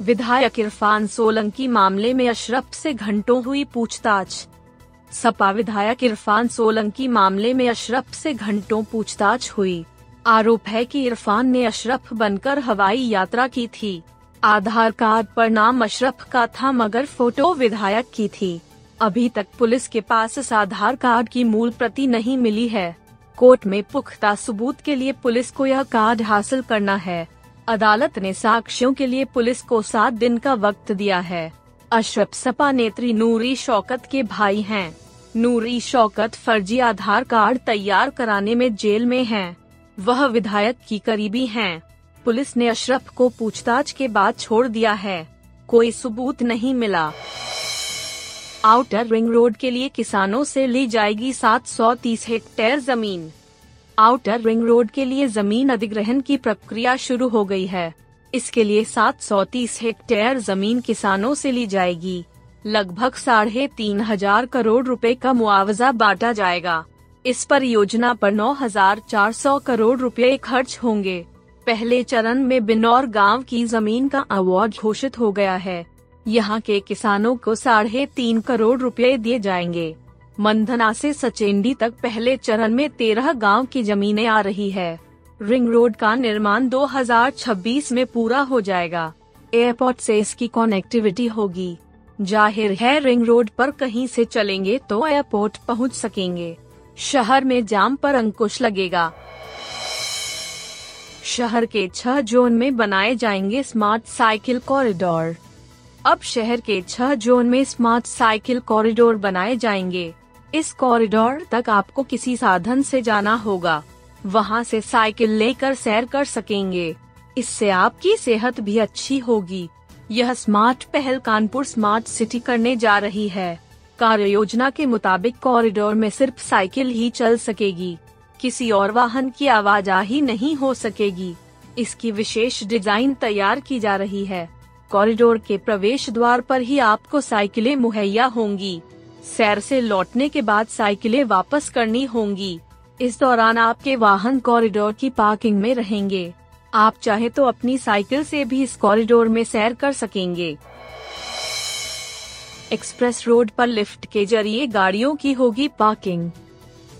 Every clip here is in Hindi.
विधायक इरफान सोलंकी मामले में अशरफ से घंटों हुई पूछताछ। सपा विधायक इरफान सोलंकी मामले में अशरफ से घंटों पूछताछ हुई। आरोप है कि इरफान ने अशरफ बनकर हवाई यात्रा की थी। आधार कार्ड पर नाम अशरफ का था मगर फ़ोटो विधायक की थी। अभी तक पुलिस के पास इस आधार कार्ड की मूल प्रति नहीं मिली है। कोर्ट में पुख्ता सबूत के लिए पुलिस को यह कार्ड हासिल करना है। अदालत ने साक्ष्यों के लिए पुलिस को सात दिन का वक्त दिया है अशरफ सपा नेत्री नूरी शौकत के भाई हैं। नूरी शौकत फर्जी आधार कार्ड तैयार कराने में जेल में हैं। वह विधायक की करीबी हैं। पुलिस ने अशरफ को पूछताछ के बाद छोड़ दिया है कोई सबूत नहीं मिला आउटर रिंग रोड के लिए किसानों से ली जाएगी 730 हेक्टेयर ज़मीन आउटर रिंग रोड के लिए ज़मीन अधिग्रहण की प्रक्रिया शुरू हो गई है। इसके लिए 730 हेक्टेयर ज़मीन किसानों से ली जाएगी। लगभग साढ़े तीन हज़ार करोड़ रुपए का मुआवजा बांटा जाएगा। इस परियोजना पर 9,400 करोड़ रुपए खर्च होंगे। पहले चरण में बिनौर गाँव की ज़मीन का अवार्ड घोषित हो गया है। यहाँ के किसानों को साढ़े तीन करोड़ रुपए दिए जाएँगे। मंधना से सचेंडी तक पहले चरण में तेरह गाँव की जमीनें आ रही है। रिंग रोड का निर्माण 2026 में पूरा हो जाएगा। एयरपोर्ट से इसकी कनेक्टिविटी होगी। ज़ाहिर है रिंग रोड पर कहीं से चलेंगे तो एयरपोर्ट पहुँच सकेंगे। शहर में जाम पर अंकुश लगेगा। शहर के छह जोन में बनाए जाएँगे स्मार्ट साइकिल कॉरिडोर। अब शहर के छह जोन में स्मार्ट साइकिल कॉरिडोर बनाए जाएँगे। इस कॉरिडोर तक आपको किसी साधन से जाना होगा। वहाँ से साइकिल लेकर सैर कर सकेंगे। इससे आपकी सेहत भी अच्छी होगी। यह स्मार्ट पहल कानपुर स्मार्ट सिटी करने जा रही है। कार्य योजना के मुताबिक कॉरिडोर में सिर्फ़ साइकिल ही चल सकेगी। किसी और वाहन की आवाजाही नहीं हो सकेगी। इसकी विशेष डिज़ाइन तैयार की जा रही है। कॉरिडोर के प्रवेश द्वार पर ही आपको साइकिलें मुहैया होंगी। सैर से लौटने के बाद साइकिलें वापस करनी होंगी। इस दौरान आपके वाहन कॉरिडोर की पार्किंग में रहेंगे। आप चाहे तो अपनी साइकिल से भी इस कॉरिडोर में सैर कर सकेंगे। एक्सप्रेस रोड पर लिफ्ट के ज़रिए गाड़ियों की होगी पार्किंग।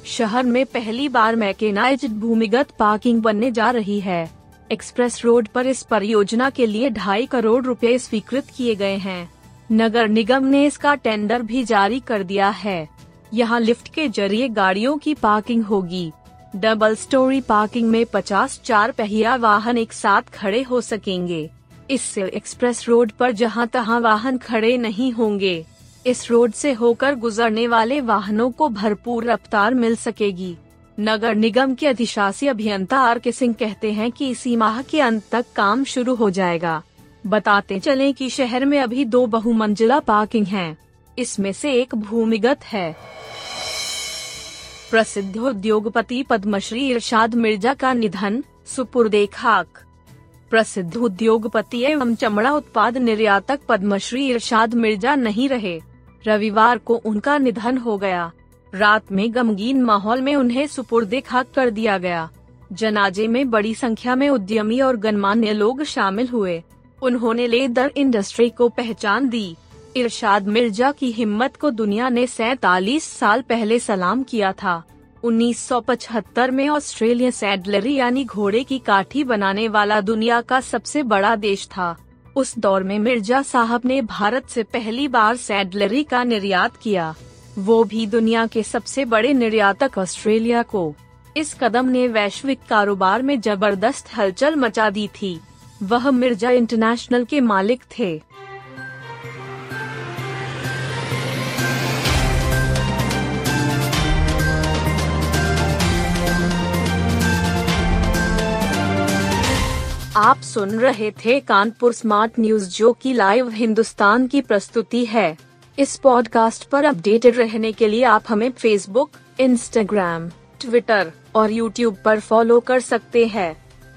शहर में पहली बार मैकेनाइज्ड भूमिगत पार्किंग बनने जा रही है। एक्सप्रेस रोड पर इस परियोजना के लिए ढाई करोड़ रुपए स्वीकृत किए गए हैं। नगर निगम ने इसका टेंडर भी जारी कर दिया है। यहाँ लिफ्ट के ज़रिए गाड़ियों की पार्किंग होगी। डबल स्टोरी पार्किंग में 50 चार पहिया वाहन एक साथ खड़े हो सकेंगे। इससे एक्सप्रेस रोड पर जहाँ तहाँ वाहन खड़े नहीं होंगे। इस रोड से होकर गुजरने वाले वाहनों को भरपूर रफ्तार मिल सकेगी। नगर निगम के अधिशासी अभियंता आर के सिंह कहते हैं कि इसी माह के अंत तक काम शुरू हो जाएगा। बताते चले कि शहर में अभी दो बहुमंजिला पार्किंग हैं। इसमें से एक भूमिगत है। प्रसिद्ध उद्योगपति पद्मश्री इरशाद मिर्ज़ा का निधन सुपुर्दे खाक प्रसिद्ध उद्योगपति एवं चमड़ा उत्पाद निर्यातक पद्मश्री इरशाद मिर्ज़ा नहीं रहे। रविवार को उनका निधन हो गया। रात में गमगीन माहौल में उन्हें सुपुर्दे खाक कर दिया गया। जनाजे में बड़ी संख्या में उद्यमी और गणमान्य लोग शामिल हुए। उन्होंने लेदर इंडस्ट्री को पहचान दी। इरशाद मिर्ज़ा की हिम्मत को दुनिया ने सैतालीस साल पहले सलाम किया था। 1975 में ऑस्ट्रेलिया सैडलरी यानी घोड़े की काठी बनाने वाला दुनिया का सबसे बड़ा देश था। उस दौर में मिर्ज़ा साहब ने भारत से पहली बार सैडलरी का निर्यात किया। वो भी दुनिया के सबसे बड़े निर्यातक ऑस्ट्रेलिया को। इस कदम ने वैश्विक कारोबार में ज़बरदस्त हलचल मचा दी थी। वह मिर्ज़ा इंटरनेशनल के मालिक थे। आप सुन रहे थे कानपुर स्मार्ट न्यूज़, जो की लाइव हिंदुस्तान की प्रस्तुति है। इस पॉडकास्ट पर अपडेटेड रहने के लिए आप हमें फेसबुक इंस्टाग्राम ट्विटर और यूट्यूब पर फॉलो कर सकते हैं।